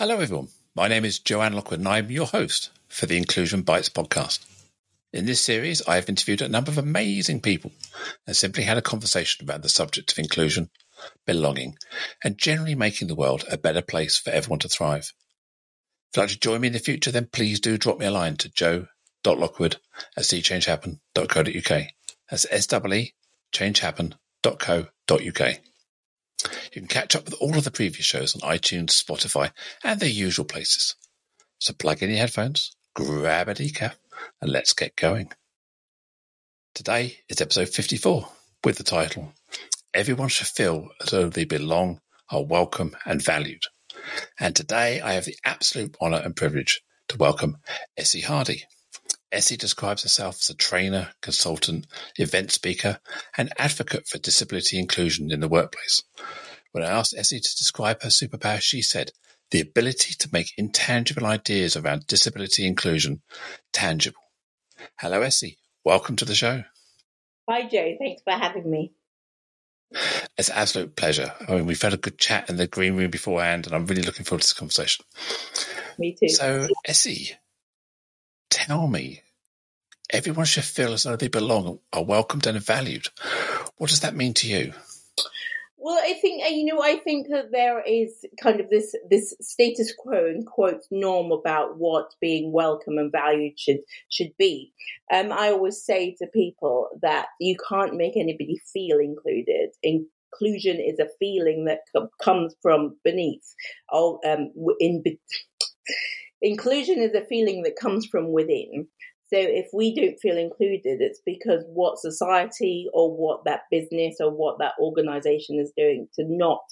Hello, everyone. My name is Joanne Lockwood, and I'm your host for the Inclusion Bites podcast. In this series, I have interviewed a number of amazing people and simply had a conversation about the subject of inclusion, belonging, and generally making the world a better place for everyone to thrive. If you'd like to join me in the future, then please do drop me a line to joe.lockwood at seechangehappen.co.uk. That's S-E-E, changehappen.co.uk. You can catch up with all of the previous shows on iTunes, Spotify, and the usual places. So plug in your headphones, grab a decaf, and let's get going. Today is episode 54 with the title Everyone Should Feel as though they belong, are welcome, and valued. And today I have the absolute honour and privilege to welcome Esi Hardy. Esi describes herself as a trainer, consultant, event speaker, and advocate for disability inclusion in the workplace. When I asked Esi to describe her superpower, she said, the ability to make intangible ideas around disability inclusion tangible. Hello, Esi. Welcome to the show. Hi, Joe. Thanks for having me. It's an absolute pleasure. I mean, we've had a good chat in the green room beforehand, and I'm really looking forward to this conversation. Me too. So, Esi, tell me, everyone should feel as though they belong, are welcomed and valued. What does that mean to you? Well, I think you know. I think that there is kind of this this status quo and quote norm about what being welcome and valued should should be. Um, I always say to people that you can't make anybody feel included. Inclusion is a feeling that comes from beneath. Oh, um, in be- inclusion is a feeling that comes from within. So if we don't feel included, it's because what society or what that business or what that organization is doing to not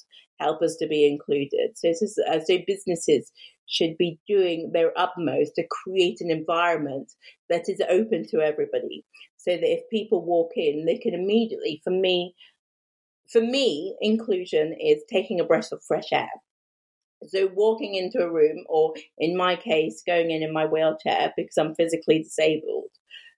help us to be included. So, uh, so businesses should be doing their utmost to create an environment that is open to everybody. So that if people walk in, they can immediately, for me, for me, inclusion is taking a breath of fresh air. So walking into a room, or in my case, going in in my wheelchair because I'm physically disabled,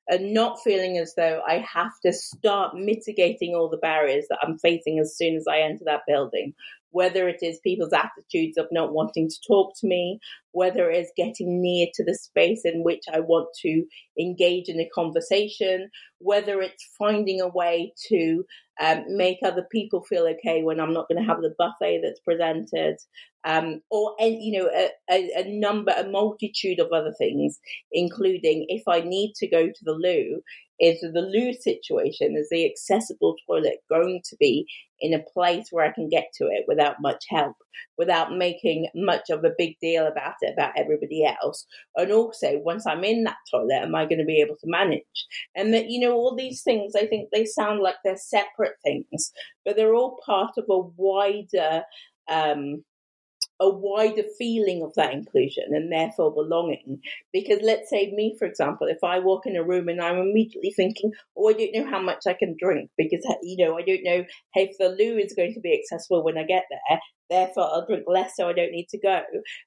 and not feeling as though I have to start mitigating all the barriers that I'm facing as soon as I enter that building, whether it is people's attitudes of not wanting to talk to me, whether it is getting near to the space in which I want to engage in a conversation, whether it's finding a way to um, make other people feel okay when I'm not going to have the buffet that's presented, um, or you know a, a, a, number, a multitude of other things, including if I need to go to the loo, is the loo situation, is the accessible toilet going to be in a place where I can get to it without much help, without making much of a big deal about it, about everybody else? And also, once I'm in that toilet, am I going to be able to manage? And that, you know, all these things, I think they sound like they're separate things, but they're all part of a wider, um, a wider feeling of that inclusion and therefore belonging. Because let's say me, for example, if I walk in a room and I'm immediately thinking, oh, I don't know how much I can drink because, you know, I don't know if the loo is going to be accessible when I get there therefore I'll drink less so I don't need to go.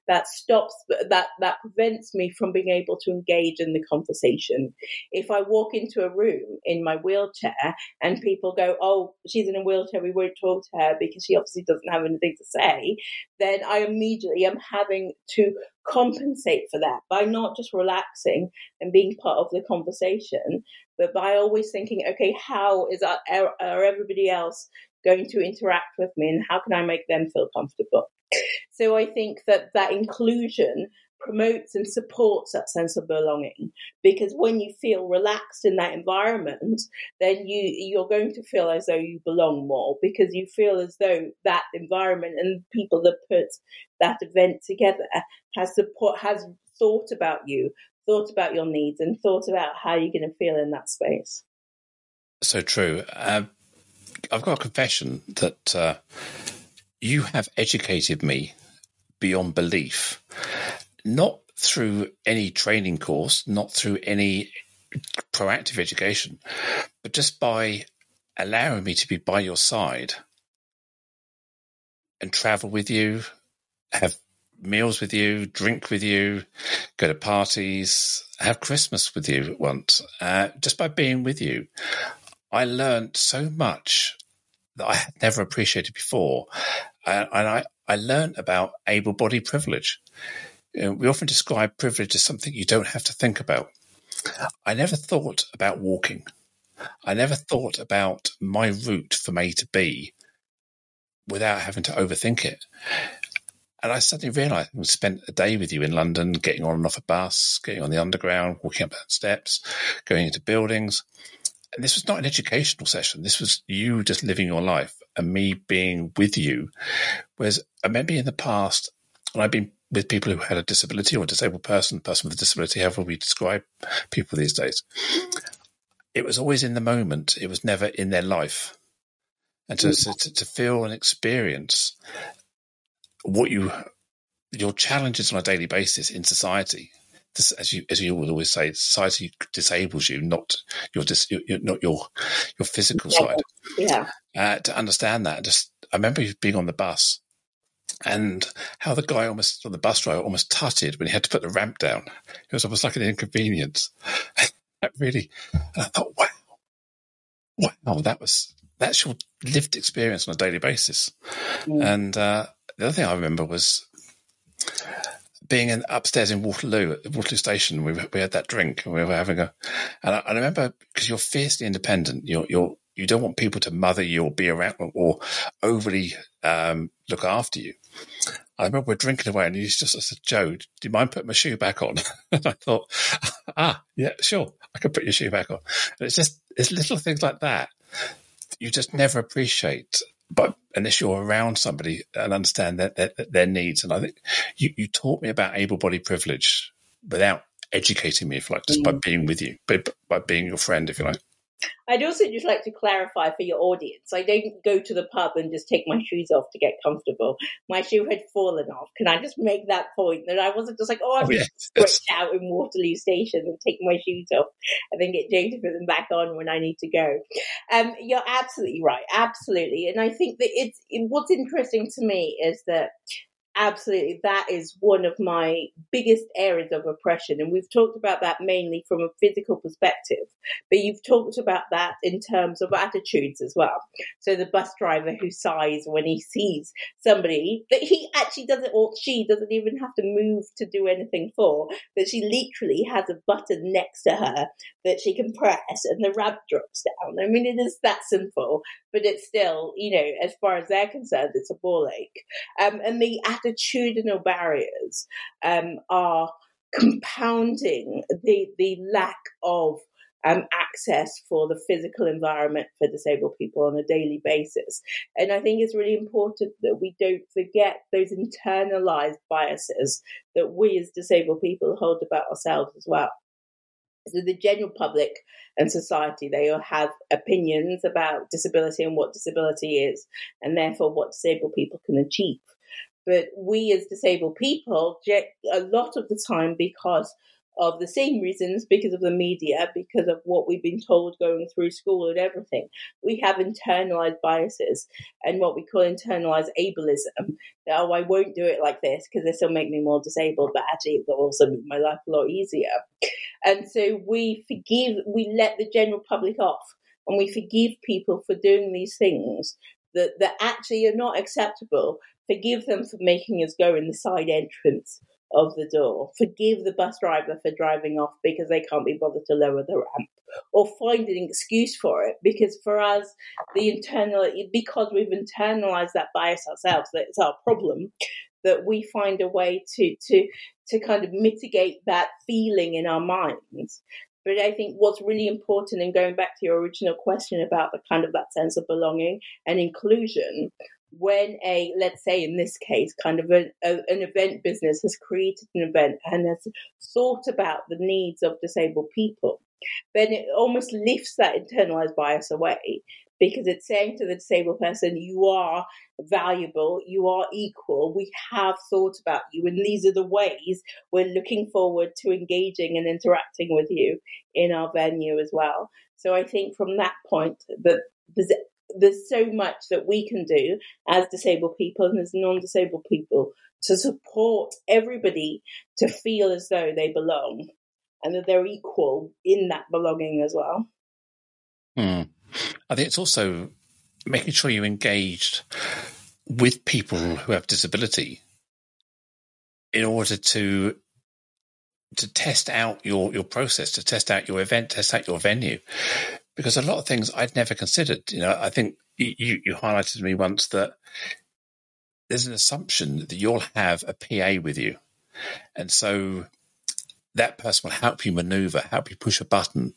That stops, that, that prevents me from being able to engage in the conversation. If I walk into a room in my wheelchair and people go, oh, she's in a wheelchair, we won't talk to her because she obviously doesn't have anything to say, then I immediately am having to compensate for that by not just relaxing and being part of the conversation, but by always thinking, okay, how is our, are everybody else going to interact with me and how can I make them feel comfortable? So I think that that inclusion promotes and supports that sense of belonging because when you feel relaxed in that environment then you you're going to feel as though you belong more because you feel as though that environment and people that put that event together has support has thought about you thought about your needs and thought about how you're going to feel in that space so true uh, I've got a confession that uh, you have educated me beyond belief, not through any training course, not through any proactive education, but just by allowing me to be by your side and travel with you, have meals with you, drink with you, go to parties, have Christmas with you at once, uh, just by being with you. I learned so much that I had never appreciated before. and, and I, I learned about able body privilege. You know, we often describe privilege as something you don't have to think about. I never thought about walking. I never thought about my route from A to B without having to overthink it. And I suddenly realised I spent a day with you in London, getting on and off a bus, getting on the underground, walking up steps, going into buildings. And this was not an educational session. This was you just living your life and me being with you. Whereas remember in the past, and I've been with people who had a disability or a disabled person, person with a disability, however we describe people these days, it was always in the moment. It was never in their life. And to, to, to feel and experience what you your challenges on a daily basis in society. This, as you as you would always say, society disables you, not your dis, your, not your your physical yeah. side. Yeah. Uh, to understand that, just I remember being on the bus and how the guy almost, or the bus driver almost tutted when he had to put the ramp down. It was almost like an inconvenience. that really, and I thought, wow, wow, that was that's your lived experience on a daily basis. Mm. And uh, the other thing I remember was being in, upstairs in Waterloo, at Waterloo Station. We, we had that drink and we were having a, and I, I remember because you're fiercely independent. You're, you're, you don't want people to mother you or be around or overly um, look after you. I remember we're drinking away and he's just I said, Joe, do you mind putting my shoe back on? and I thought, ah, yeah, sure. I can put your shoe back on. And it's just, it's little things like that. You just never appreciate but unless you're around somebody and understand their, their, their needs, and I think you, you taught me about able-bodied privilege without educating me, if you like, just mm. by being with you, by, by being your friend, if you like. I'd also just like to clarify for your audience I don't go to the pub and just take my shoes off to get comfortable. My shoe had fallen off. Can I just make that point that I wasn't just like, oh, I'm oh, just stretched out in Waterloo Station and take my shoes off and then get Jane to put them back on when I need to go. Um, you're absolutely right. Absolutely. And I think that it's what's interesting to me is that absolutely. That is one of my biggest areas of oppression. And we've talked about that mainly from a physical perspective but you've talked about that in terms of attitudes as well. So the bus driver who sighs when he sees somebody that he actually doesn't or she doesn't even have to move to do anything for but she literally has a button next to her that she can press and the ramp drops down. I mean it is that simple but it's still you know as far as they're concerned it's a ball ache. Um, and the attitudinal barriers um, are compounding the the lack of um, access for the physical environment for disabled people on a daily basis. And I think it's really important that we don't forget those internalized biases that we as disabled people hold about ourselves as well. So the general public and society, they all have opinions about disability and what disability is, and therefore what disabled people can achieve. But we as disabled people, a lot of the time, because of the same reasons, because of the media, because of what we've been told going through school and everything, we have internalized biases and what we call internalized ableism. That, Oh, I won't do it like this because this will make me more disabled, but actually it will also make my life a lot easier. And so we forgive, we let the general public off and we forgive people for doing these things that, that actually are not acceptable Forgive them for making us go in the side entrance of the door. Forgive the bus driver for driving off because they can't be bothered to lower the ramp. Or find an excuse for it because for us, the internal, because we've internalized that bias ourselves, that it's our problem, that we find a way to, to, to kind of mitigate that feeling in our minds. But I think what's really important, and going back to your original question about the kind of that sense of belonging and inclusion, when a let's say in this case kind of a, a, an event business has created an event and has thought about the needs of disabled people then it almost lifts that internalized bias away because it's saying to the disabled person you are valuable you are equal we have thought about you and these are the ways we're looking forward to engaging and interacting with you in our venue as well. So i think from that point that there's there's so much that we can do as disabled people and as non-disabled people to support everybody to feel as though they belong and that they're equal in that belonging as well. Hmm. I think it's also making sure you're engaged with people who have disability in order to to test out your your process, to test out your event, test out your venue, because a lot of things I'd never considered. You know, I think you you highlighted to me once that there's an assumption that you'll have a PA with you, and so that person will help you maneuver, help you push a button.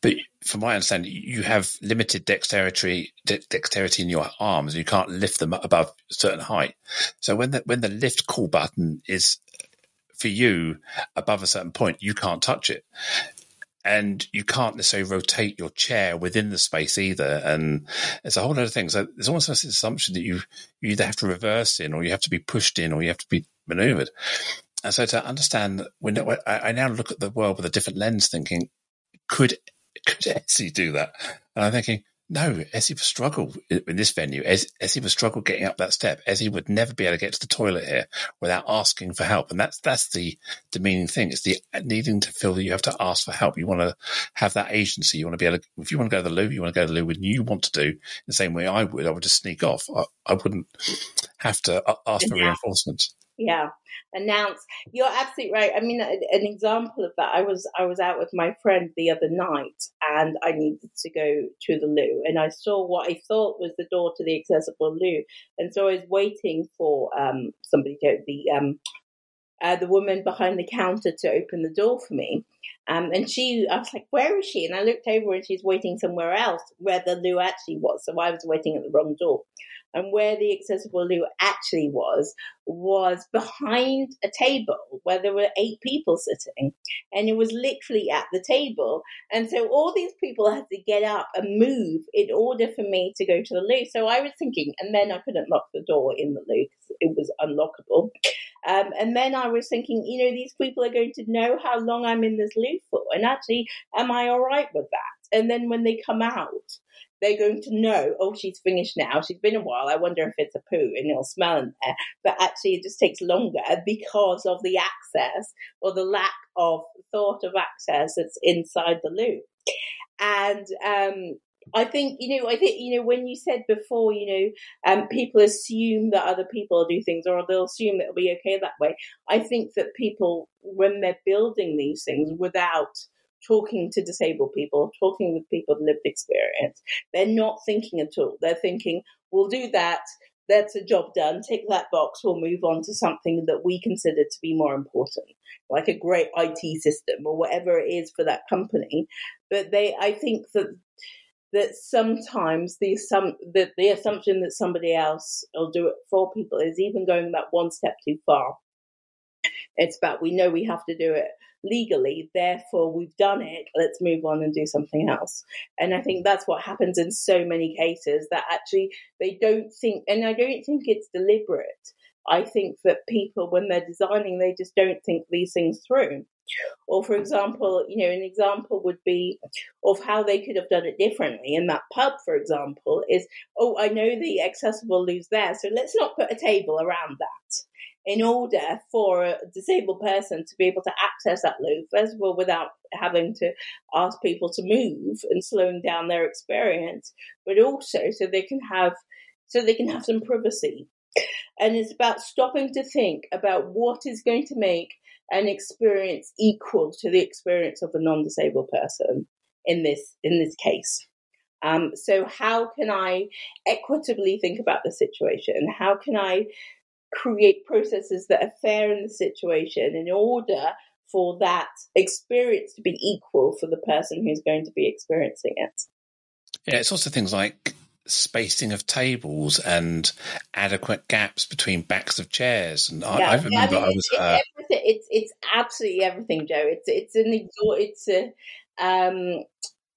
But from my understanding, you have limited dexterity de- dexterity in your arms. You can't lift them above a certain height. So when the when the lift call button is for you above a certain point, you can't touch it. And you can't necessarily rotate your chair within the space either. And it's a whole lot of things. So there's almost this assumption that you, you either have to reverse in or you have to be pushed in or you have to be maneuvered. And so to understand, when I now look at the world with a different lens, thinking, could could Esi do that? And I'm thinking, no, Esi would struggle in this venue. Esi would struggle getting up that step. Esi would never be able to get to the toilet here without asking for help. And that's, that's the demeaning thing. It's the needing to feel that you have to ask for help. You want to have that agency. You want to be able to, if you want to go to the loo, you want to go to the loo when you want to do the same way I would. I would just sneak off. I, I wouldn't have to uh, ask for reinforcements. Yeah announce. You're absolutely right. I mean, an example of that. I was I was out with my friend the other night, and I needed to go to the loo, and I saw what I thought was the door to the accessible loo, and so I was waiting for um, somebody to the um, uh, the woman behind the counter to open the door for me. Um, and she, I was like, where is she? And I looked over and she's waiting somewhere else where the loo actually was. So I was waiting at the wrong door and where the accessible loo actually was was behind a table where there were eight people sitting and it was literally at the table and so all these people had to get up and move in order for me to go to the loo so i was thinking and then i couldn't lock the door in the loo because it was unlockable um, and then I was thinking, you know, these people are going to know how long I'm in this loo for. And actually, am I all right with that? And then when they come out, they're going to know, oh, she's finished now. She's been a while. I wonder if it's a poo and it'll smell in there. But actually, it just takes longer because of the access or the lack of thought of access that's inside the loop. And um, I think you know. I think you know when you said before, you know, um, people assume that other people do things, or they'll assume that it'll be okay that way. I think that people, when they're building these things without talking to disabled people, talking with people with lived experience. They're not thinking at all. They're thinking, we'll do that. That's a job done. Tick that box. We'll move on to something that we consider to be more important, like a great IT system or whatever it is for that company. But they, I think that that sometimes the that the assumption that somebody else will do it for people is even going that one step too far. It's about we know we have to do it legally, therefore we've done it, let's move on and do something else. And I think that's what happens in so many cases that actually they don't think, and I don't think it's deliberate. I think that people, when they're designing, they just don't think these things through. Or, for example, you know, an example would be of how they could have done it differently. In that pub, for example, is, oh, I know the accessible loo's there, so let's not put a table around that in order for a disabled person to be able to access that loo, first of all, without having to ask people to move and slowing down their experience, but also so they can have so they can have some privacy. And it's about stopping to think about what is going to make an experience equal to the experience of a non-disabled person in this in this case. Um, so how can I equitably think about the situation? How can I create processes that are fair in the situation in order for that experience to be equal for the person who's going to be experiencing it. Yeah, it's also things like spacing of tables and adequate gaps between backs of chairs. And yeah, I, I remember I, mean, I was. It's, uh, it's, it's absolutely everything, Joe. It's it's an exor- it's a um,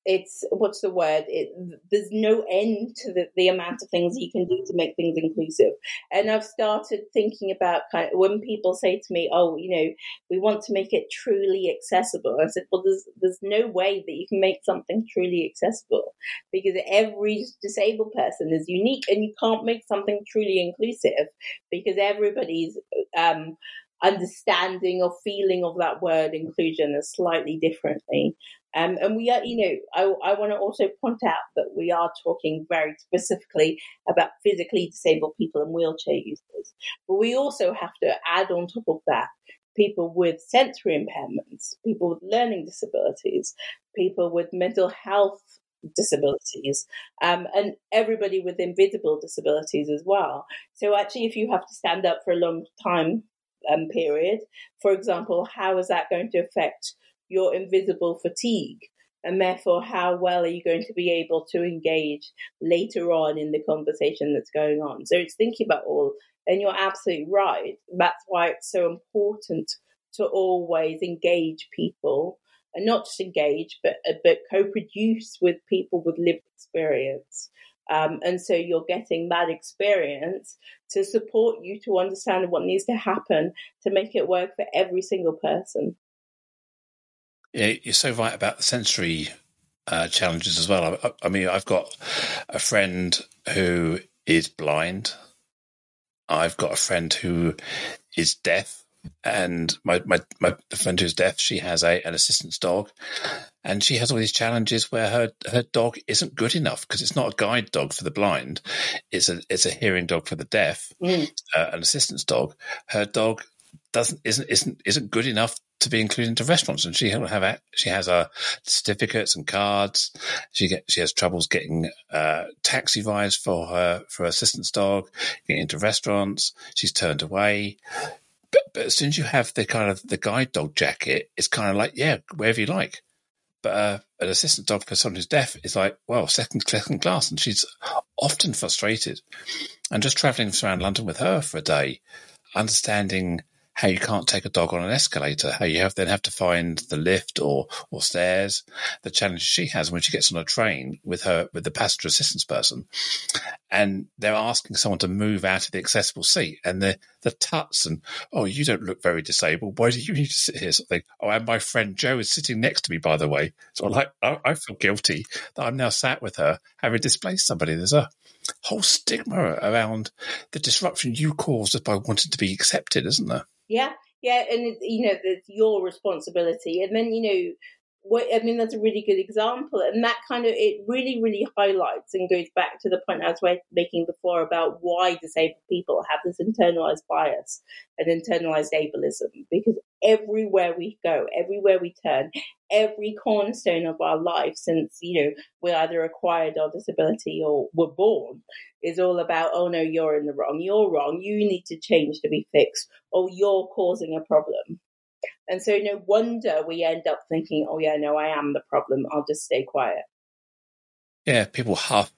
it's what's the word? It, there's no end to the, the amount of things you can do to make things inclusive. And i've started thinking about kind of, when people say to me oh you know we want to make it truly accessible i said well there's there's no way that you can make something truly accessible because every disabled person is unique and you can't make something truly inclusive because everybody's um, understanding or feeling of that word inclusion is slightly differently. Um, and we are, you know, I, I want to also point out that we are talking very specifically about physically disabled people and wheelchair users. But we also have to add on top of that people with sensory impairments, people with learning disabilities, people with mental health disabilities, um, and everybody with invisible disabilities as well. So, actually, if you have to stand up for a long time um, period, for example, how is that going to affect your invisible fatigue? And therefore, how well are you going to be able to engage later on in the conversation that's going on? So, it's thinking about all, and you're absolutely right. That's why it's so important to always engage people and not just engage, but uh, but co-produce with people with lived experience. Um, and so you're getting that experience to support you to understand what needs to happen to make it work for every single person. Yeah, you're so right about the sensory uh, challenges as well. I, I, mean, I've got a friend who is blind. I've got a friend who is deaf and my, my, my friend who's deaf, she has a, an assistance dog, and she has all these challenges where her her dog isn't good enough because it's not a guide dog for the blind, it's a it's a hearing dog for the deaf, mm. uh, an assistance dog. Her dog doesn't isn't isn't isn't good enough to be included into restaurants, and she have she has her certificates and cards. She get she has troubles getting uh, taxi rides for her for her assistance dog, getting into restaurants. She's turned away. But, but as soon as you have the kind of the guide dog jacket, it's kind of like, yeah, wherever you like. But uh, an assistant dog for someone who's deaf is like, well, second, second class. And she's often frustrated. And just traveling around London with her for a day, understanding how you can't take a dog on an escalator, how you have then have to find the lift or or stairs, the challenge she has when she gets on a train with her with the passenger assistance person, and they're asking someone to move out of the accessible seat, and the the tuts and oh you don't look very disabled, why do you need to sit here? Sort of thing. Oh, and my friend Joe is sitting next to me, by the way. So like I, I feel guilty that I'm now sat with her having displaced somebody. There's a whole stigma around the disruption you caused by wanting to be accepted, isn't there? Yeah, yeah, and you know, it's your responsibility. And then, you know, what, I mean, that's a really good example. And that kind of, it really, really highlights and goes back to the point I was making before about why disabled people have this internalized bias and internalized ableism. Because everywhere we go, everywhere we turn, every cornerstone of our life since, you know, we either acquired our disability or were born is all about, oh no, you're in the wrong, you're wrong, you need to change to be fixed, or you're causing a problem. And so no wonder we end up thinking, oh yeah, no, I am the problem. I'll just stay quiet. Yeah, people huff.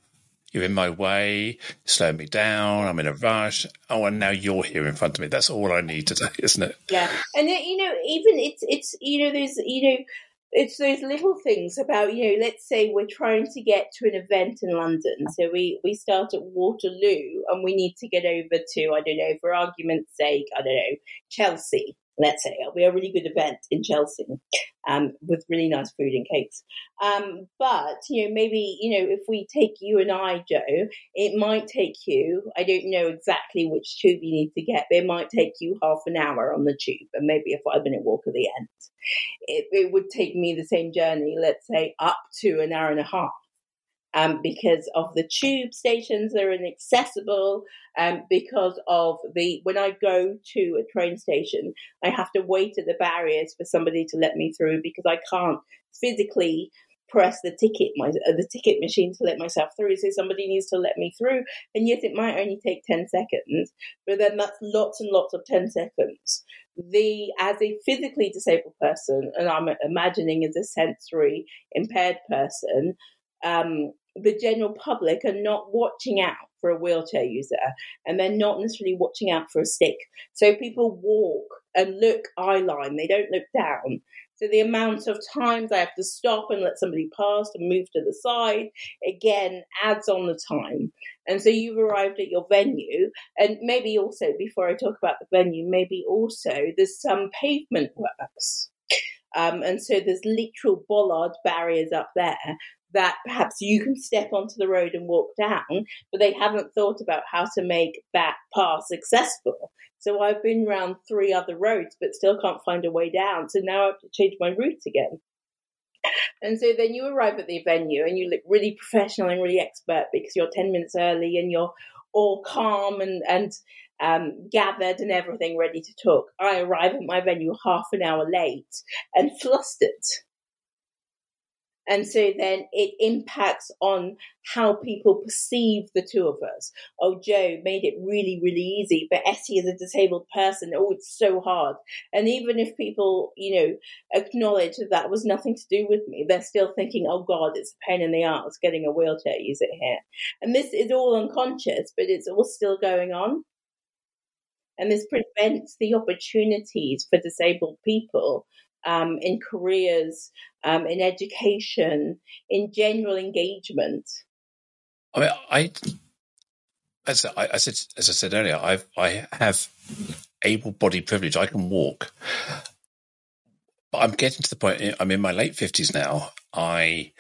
You're in my way, slow me down, I'm in a rush. Oh, and now you're here in front of me. That's all I need today, isn't it? Yeah. And you know, even it's it's you know, there's you know, it's those little things about you know let's say we're trying to get to an event in london so we we start at waterloo and we need to get over to i don't know for argument's sake i don't know chelsea let's say it'll be a really good event in Chelsea um, with really nice food and cakes. Um, but you know, maybe you know, if we take you and I, Joe, it might take you. I don't know exactly which tube you need to get, but it might take you half an hour on the tube and maybe a five minute walk at the end. It, it would take me the same journey, let's say, up to an hour and a half um, because of the tube stations that are inaccessible, um, because of the when I go to a train station, I have to wait at the barriers for somebody to let me through because I can't physically press the ticket my uh, the ticket machine to let myself through. So somebody needs to let me through, and yet it might only take ten seconds, but then that's lots and lots of ten seconds. The as a physically disabled person, and I'm imagining as a sensory impaired person, um, the general public are not watching out for a wheelchair user and they're not necessarily watching out for a stick. So people walk and look eye line, they don't look down. So the amount of times I have to stop and let somebody pass and move to the side again adds on the time. And so you've arrived at your venue, and maybe also before I talk about the venue, maybe also there's some pavement works. Um, and so there's literal bollard barriers up there that perhaps you can step onto the road and walk down, but they haven't thought about how to make that path accessible. So I've been around three other roads, but still can't find a way down. So now I have to change my route again. And so then you arrive at the venue and you look really professional and really expert because you're 10 minutes early and you're all calm and, and um, gathered and everything ready to talk. I arrive at my venue half an hour late and flustered. And so then it impacts on how people perceive the two of us. Oh, Joe made it really, really easy, but Esi is a disabled person. Oh, it's so hard. And even if people, you know, acknowledge that that was nothing to do with me, they're still thinking, oh God, it's a pain in the ass getting a wheelchair user here. And this is all unconscious, but it's all still going on. And this prevents the opportunities for disabled people um, in careers, um, in education, in general engagement. I mean, I as I, as, as I said earlier, I've I have able body privilege. I can walk, but I'm getting to the point. I'm in my late fifties now. I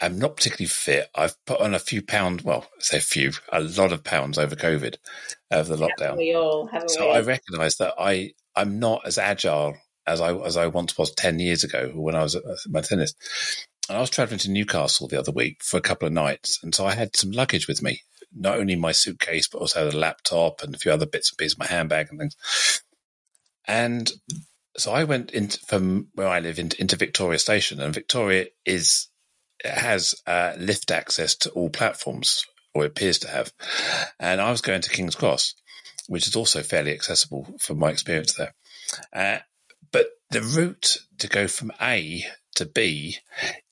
am not particularly fit. I've put on a few pounds. Well, I say a few, a lot of pounds over COVID, over the lockdown. Haven't we all, have. so we? I recognise that I I'm not as agile as I as I once was ten years ago when I was at my tennis. And I was traveling to Newcastle the other week for a couple of nights, and so I had some luggage with me, not only my suitcase but also the laptop and a few other bits and pieces, my handbag and things. And so I went into, from where I live into, into Victoria Station, and Victoria is has uh, lift access to all platforms, or appears to have. And I was going to King's Cross, which is also fairly accessible from my experience there. Uh, but the route to go from A to B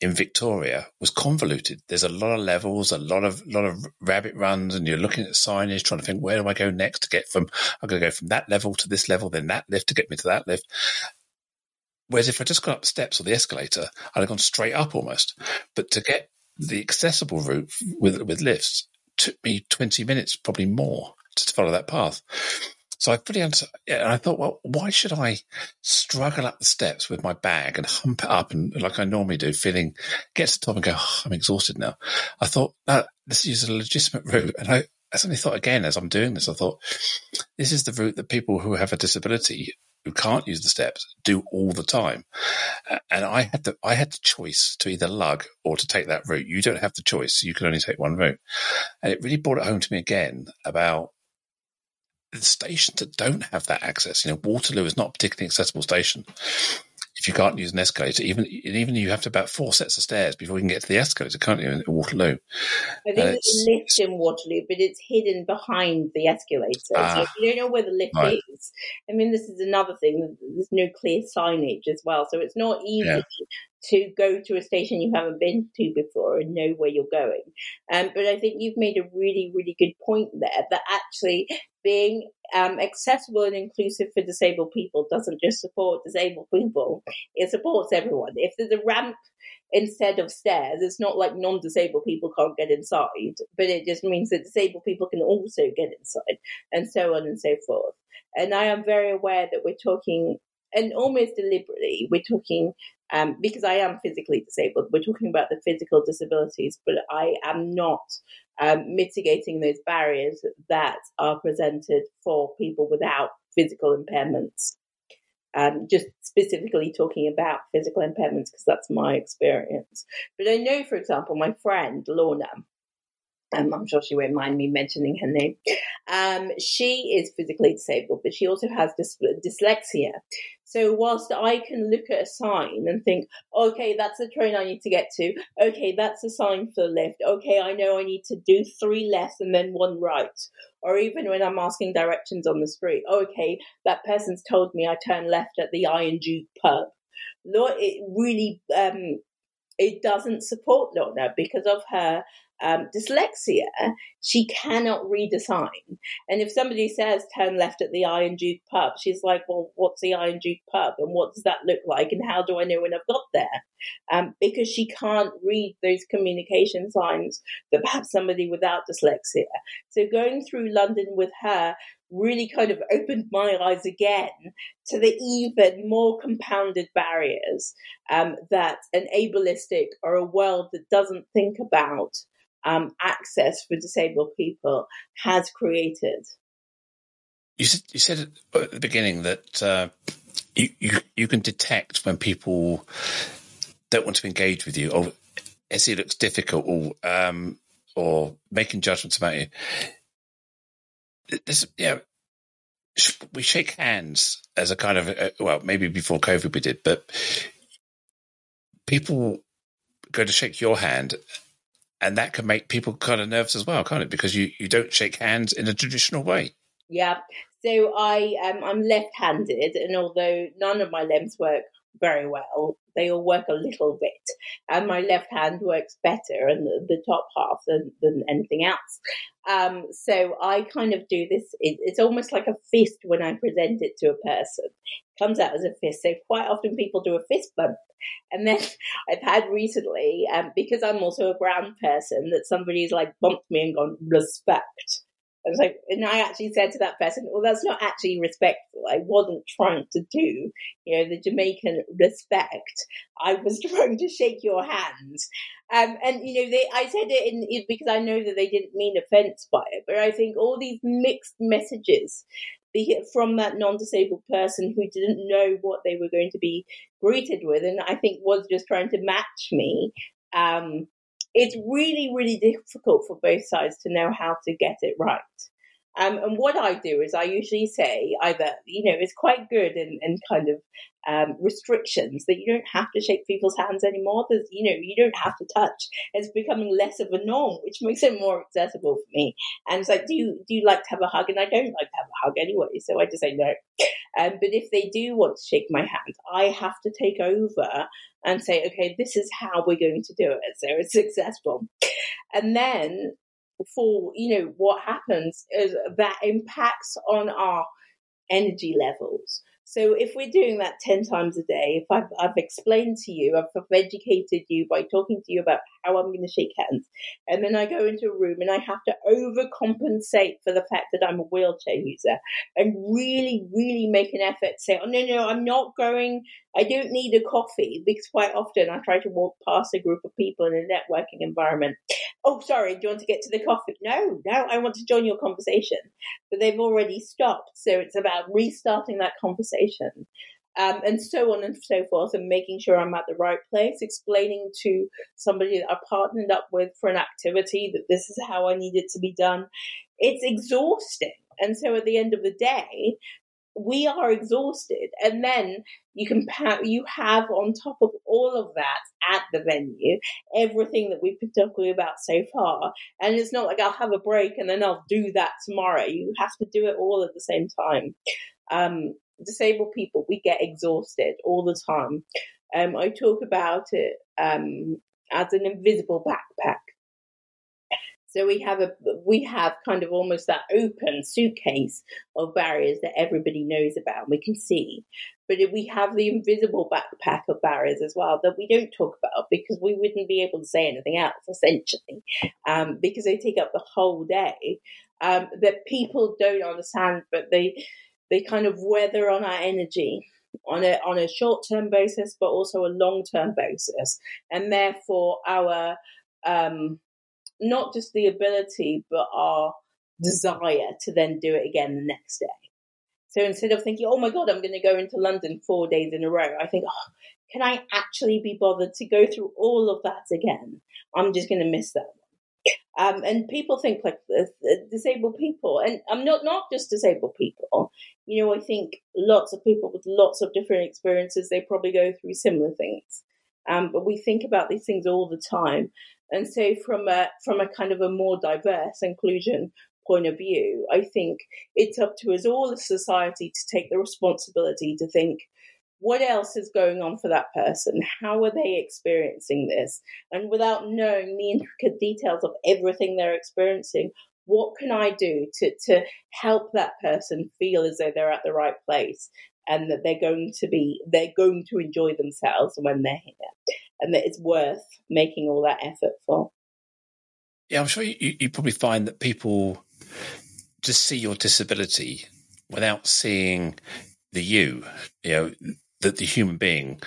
in Victoria was convoluted. There's a lot of levels, a lot of lot of rabbit runs, and you're looking at signage, trying to think where do I go next to get from. I'm going to go from that level to this level, then that lift to get me to that lift. Whereas if I just got up steps or the escalator, I'd have gone straight up almost. But to get the accessible route with with lifts took me 20 minutes, probably more, to follow that path. So I understood. And I thought, well, why should I struggle up the steps with my bag and hump it up and like I normally do, feeling get to the top and go, oh, I'm exhausted now. I thought, no, this is a legitimate route. And I, I suddenly thought again, as I'm doing this, I thought, this is the route that people who have a disability who can't use the steps do all the time. And I had the I had the choice to either lug or to take that route. You don't have the choice. You can only take one route. And it really brought it home to me again about the stations that don't have that access. You know, Waterloo is not a particularly accessible station. If you can't use an escalator, even even you have to about four sets of stairs before you can get to the escalator, can't you? In Waterloo, I think there's a lift in Waterloo, but it's hidden behind the escalator. Ah, so you don't know where the lift right. is. I mean, this is another thing. There's no clear signage as well, so it's not easy yeah to go to a station you haven't been to before and know where you're going. Um, but I think you've made a really, really good point there that actually being um, accessible and inclusive for disabled people doesn't just support disabled people, it supports everyone. If there's a ramp instead of stairs, it's not like non disabled people can't get inside, but it just means that disabled people can also get inside, and so on and so forth. And I am very aware that we're talking and almost deliberately, we're talking um, because I am physically disabled. We're talking about the physical disabilities, but I am not um, mitigating those barriers that are presented for people without physical impairments. Um, just specifically talking about physical impairments because that's my experience. But I know, for example, my friend Lorna, um, I'm sure she won't mind me mentioning her name. Um, she is physically disabled, but she also has dys- dyslexia. So whilst I can look at a sign and think, okay, that's the train I need to get to. Okay, that's a sign for the lift. Okay, I know I need to do three left and then one right. Or even when I'm asking directions on the street, okay, that person's told me I turn left at the ING pub. Lord, it really um, it doesn't support Lorna because of her um, dyslexia, she cannot read a sign. And if somebody says turn left at the Iron Duke pub, she's like, well, what's the Iron Duke pub? And what does that look like? And how do I know when I've got there? Um, because she can't read those communication signs that perhaps somebody without dyslexia. So going through London with her really kind of opened my eyes again to the even more compounded barriers um, that an ableistic or a world that doesn't think about um, access for disabled people has created. You said, you said at the beginning that uh, you, you you can detect when people don't want to engage with you, or it looks difficult, or um, or making judgments about you. This, yeah, we shake hands as a kind of uh, well, maybe before COVID we did, but people go to shake your hand and that can make people kind of nervous as well, can't it? Because you, you don't shake hands in a traditional way. Yeah. So I um, I'm left-handed, and although none of my limbs work very well, they all work a little bit, and my left hand works better and the, the top half than, than anything else. Um, so I kind of do this. It, it's almost like a fist when I present it to a person. It comes out as a fist. So quite often people do a fist bump, and then I've had recently, um, because I'm also a brown person, that somebody's like bumped me and gone respect. I was like, and I actually said to that person, well, that's not actually respectful. I wasn't trying to do, you know, the Jamaican respect. I was trying to shake your hand. Um, and, you know, they, I said it in, because I know that they didn't mean offense by it, but I think all these mixed messages from that non-disabled person who didn't know what they were going to be greeted with, and I think was just trying to match me, um, it's really, really difficult for both sides to know how to get it right. Um, and what I do is I usually say either, you know, it's quite good and kind of um, restrictions that you don't have to shake people's hands anymore. There's, you know, you don't have to touch. It's becoming less of a norm, which makes it more accessible for me. And it's like, do you do you like to have a hug? And I don't like to have a hug anyway, so I just say no. Um, but if they do want to shake my hand, I have to take over and say, okay, this is how we're going to do it. So it's successful. And then for, you know, what happens is that impacts on our energy levels. So if we're doing that 10 times a day, if I've, I've explained to you, I've, I've educated you by talking to you about how I'm going to shake hands, and then I go into a room and I have to overcompensate for the fact that I'm a wheelchair user and really, really make an effort to say, oh, no, no, I'm not going, I don't need a coffee because quite often I try to walk past a group of people in a networking environment. Oh, sorry, do you want to get to the coffee? No, no, I want to join your conversation. But they've already stopped. So it's about restarting that conversation. Um, and so on and so forth, and making sure I'm at the right place, explaining to somebody that I partnered up with for an activity that this is how I need it to be done. It's exhausting. And so at the end of the day, we are exhausted. And then you can you have on top of all of that at the venue everything that we've been talking about so far. And it's not like i'll have a break and then i'll do that tomorrow. You have to do it all at the same time. Um, disabled people we get exhausted all the time. Um, i talk about it um, as an invisible backpack so we have a we have kind of almost that open suitcase of barriers that everybody knows about and we can see. But we have the invisible backpack of barriers as well that we don't talk about because we wouldn't be able to say anything else essentially um, because they take up the whole day. Um, that people don't understand, but they they kind of weather on our energy on a on a short term basis, but also a long term basis, and therefore our um, not just the ability, but our desire to then do it again the next day. So instead of thinking, oh my God, I'm going to go into London four days in a row, I think, oh, can I actually be bothered to go through all of that again? I'm just going to miss that. Um, and people think like uh, disabled people, and I'm not not just disabled people. You know, I think lots of people with lots of different experiences, they probably go through similar things. Um, but we think about these things all the time, and so, from a from a kind of a more diverse inclusion point of view, I think it's up to us all as society to take the responsibility to think what else is going on for that person? How are they experiencing this? And without knowing the intricate details of everything they're experiencing, what can I do to, to help that person feel as though they're at the right place and that they're going to be they're going to enjoy themselves when they're here? and that it's worth making all that effort for. Yeah, I'm sure you, you probably find that people just see your disability without seeing the you, you know, the, the human being.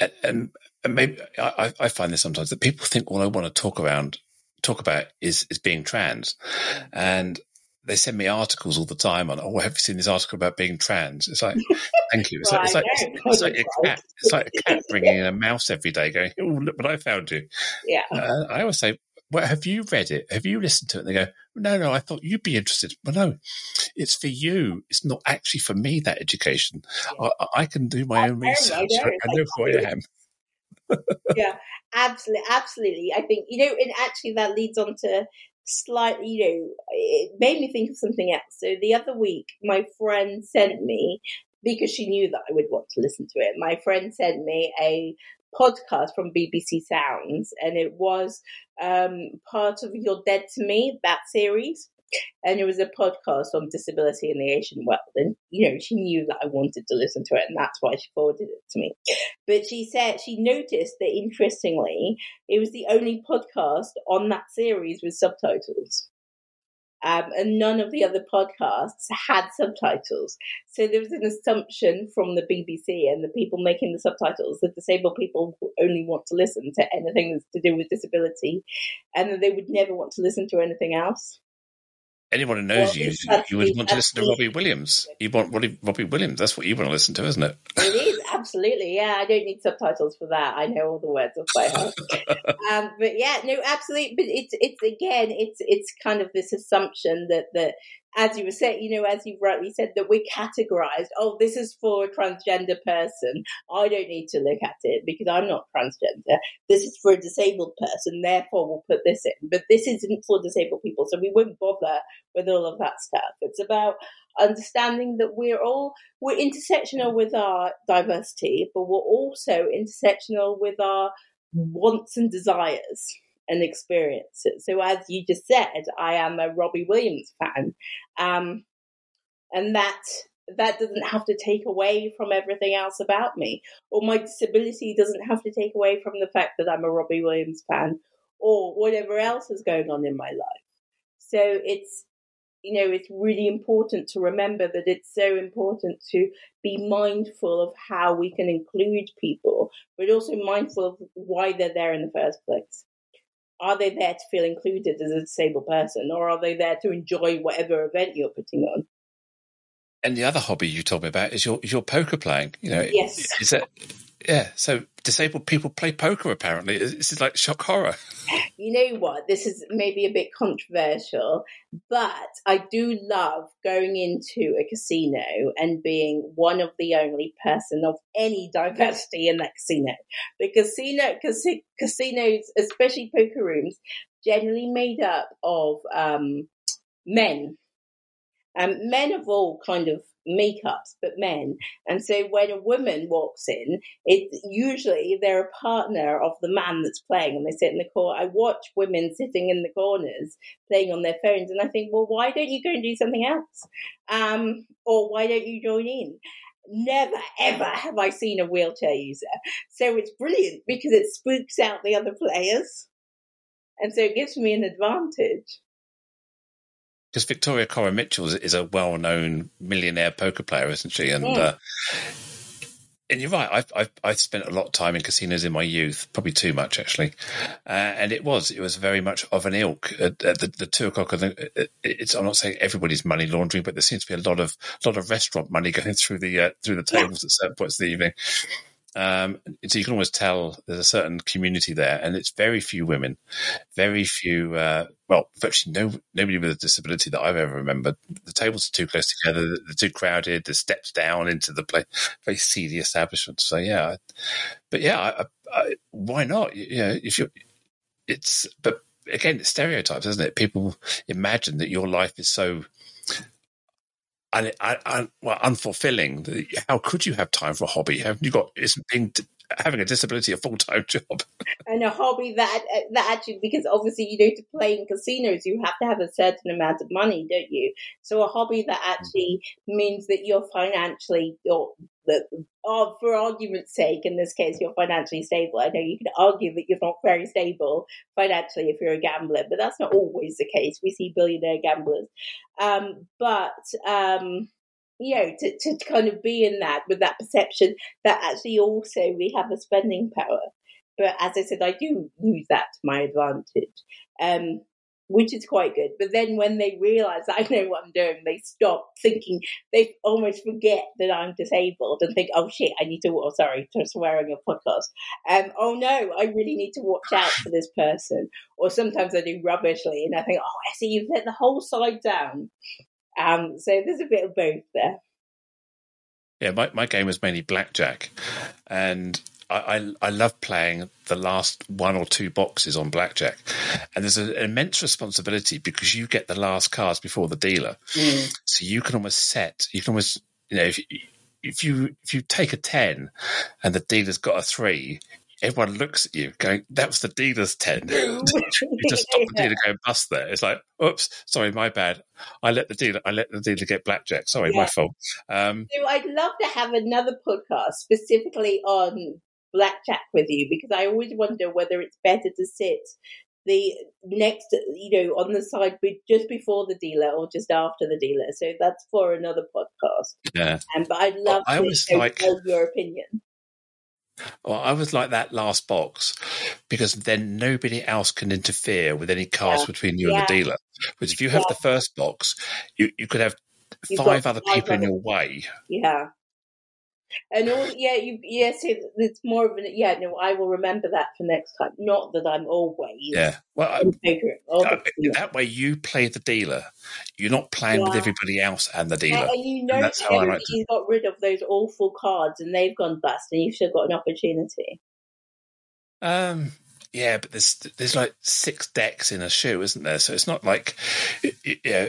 And, and, and maybe I, I, find this sometimes that people think all I want to talk around, talk about is, is being trans. And they send me articles all the time on, oh, have you seen this article about being trans? It's like, thank you. It's, well, like, it's, like, it's, like a cat. It's like a cat bringing in a mouse every day going, oh, look what I found you. Yeah. Uh, I always say, well, have you read it? Have you listened to it? And they go, no, no, I thought you'd be interested. Well, no, it's for you. It's not actually for me, that education. Yeah. I, I, can do my I own know, research. I know, I know who I am. yeah, absolutely. Absolutely. I think, you know, and actually that leads on to slightly, you know, it made me think of something else. So the other week, my friend sent me, because she knew that I would want to listen to it, my friend sent me a podcast from BBC Sounds, and it was um, part of You're Dead to Me, that series. And it was a podcast on disability in the Asian world. And, you know, she knew that I wanted to listen to it, and that's why she forwarded it to me. But she said she noticed that, interestingly, it was the only podcast on that series with subtitles. Um, and none of the other podcasts had subtitles. So there was an assumption from the BBC and the people making the subtitles that disabled people only want to listen to anything that's to do with disability and that they would never want to listen to anything else anyone who knows well, you, you would want to listen to Robbie Williams. You want Robbie, Robbie Williams. That's what you want to listen to, isn't it? It is absolutely. Yeah, I don't need subtitles for that. I know all the words off by heart. um, but yeah, no, absolutely. But it's it's again, it's it's kind of this assumption that that as you were saying, you know, as you rightly said, that we're categorized. Oh, this is for a transgender person. I don't need to look at it because I'm not transgender. This is for a disabled person. Therefore, we'll put this in. But this isn't for disabled people. So we won't bother with all of that stuff. It's about understanding that we're all, we're intersectional with our diversity, but we're also intersectional with our wants and desires and experiences. So, as you just said, I am a Robbie Williams fan, um, and that that doesn't have to take away from everything else about me, or my disability doesn't have to take away from the fact that I'm a Robbie Williams fan, or whatever else is going on in my life. So it's you know it's really important to remember that it's so important to be mindful of how we can include people, but also mindful of why they're there in the first place are they there to feel included as a disabled person or are they there to enjoy whatever event you're putting on? And the other hobby you told me about is your is your poker playing. You know, yes. Is that yeah? So disabled people play poker. Apparently, this is like shock horror. You know what? This is maybe a bit controversial, but I do love going into a casino and being one of the only person of any diversity in that casino. Because casino, casi- casinos, especially poker rooms, generally made up of um, men. Um, men of all kind of makeups, but men. And so when a woman walks in, it's usually they're a partner of the man that's playing and they sit in the corner. I watch women sitting in the corners playing on their phones and I think, well, why don't you go and do something else? Um, or why don't you join in? Never ever have I seen a wheelchair user. So it's brilliant because it spooks out the other players. And so it gives me an advantage because Victoria Coren Mitchell is a well-known millionaire poker player, isn't she? And mm. uh, and you're right. I've, I've, I've spent a lot of time in casinos in my youth, probably too much actually. Uh, and it was it was very much of an ilk at, at the, the, two o'clock. The, it's I'm not saying everybody's money laundering, but there seems to be a lot of lot of restaurant money going through the uh, through the tables yeah. at certain points of the evening. Um, so you can always tell there's a certain community there, and it's very few women, very few. Uh, well, virtually no nobody with a disability that I've ever remembered. The tables are too close together, they're too crowded. The steps down into the place, very seedy establishment. So yeah, but yeah, I, I, why not? You know, if you, it's but again, it's stereotypes, isn't it? People imagine that your life is so and, and, well, unfulfilling. How could you have time for a hobby? Haven't you got? Isn't being having a disability a full time job. and a hobby that that actually because obviously you know to play in casinos you have to have a certain amount of money don't you? So a hobby that actually means that you're financially or that oh, for argument's sake in this case you're financially stable. I know you can argue that you're not very stable financially if you're a gambler but that's not always the case. We see billionaire gamblers. Um, but um, you know, to, to kind of be in that with that perception that actually also we have a spending power. But as I said, I do use that to my advantage, um, which is quite good. But then when they realize I know what I'm doing, they stop thinking, they almost forget that I'm disabled and think, oh shit, I need to, oh, sorry, to swearing a podcast. Um, oh no, I really need to watch out for this person. Or sometimes I do rubbishly and I think, oh, I see you've let the whole side down. Um, so there's a bit of both there. Yeah, my, my game was mainly blackjack, and I, I, I love playing the last one or two boxes on blackjack, and there's an immense responsibility because you get the last cards before the dealer, mm. so you can almost set you can almost you know if if you if you take a ten and the dealer's got a three, everyone looks at you going, that was the dealer's 10. you just stop the dealer going bust there. It's like, oops, sorry, my bad. I let the dealer, I let the dealer get blackjack. Sorry, yeah. my fault. Um, so I'd love to have another podcast specifically on blackjack with you because I always wonder whether it's better to sit the next, you know, on the side just before the dealer or just after the dealer. So that's for another podcast. Yeah. Um, but I'd love well, I to like, your opinion. Well, I was like that last box because then nobody else can interfere with any cards yeah. between you yeah. and the dealer. Because if you have yeah. the first box, you, you could have You've five other five people other... in your way. Yeah. And all, yeah, you, yes, it, it's more of an, yeah, no, I will remember that for next time. Not that I'm always. Yeah. Well, I, uh, that way you play the dealer. You're not playing with everybody else and the dealer. And you know, that everybody's like got rid of those awful cards and they've gone bust and you've still got an opportunity. Um, yeah, but there's there's like six decks in a shoe, isn't there? So it's not like, you know,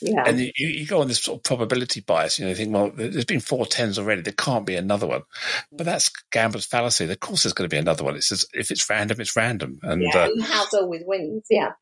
yeah. and you, you go on this sort of probability bias. You know, you think, well, there's been four tens already. There can't be another one. But that's gambler's fallacy. Of course, there's going to be another one. It's just, if it's random, it's random. And, yeah, uh, house always wins. Yeah.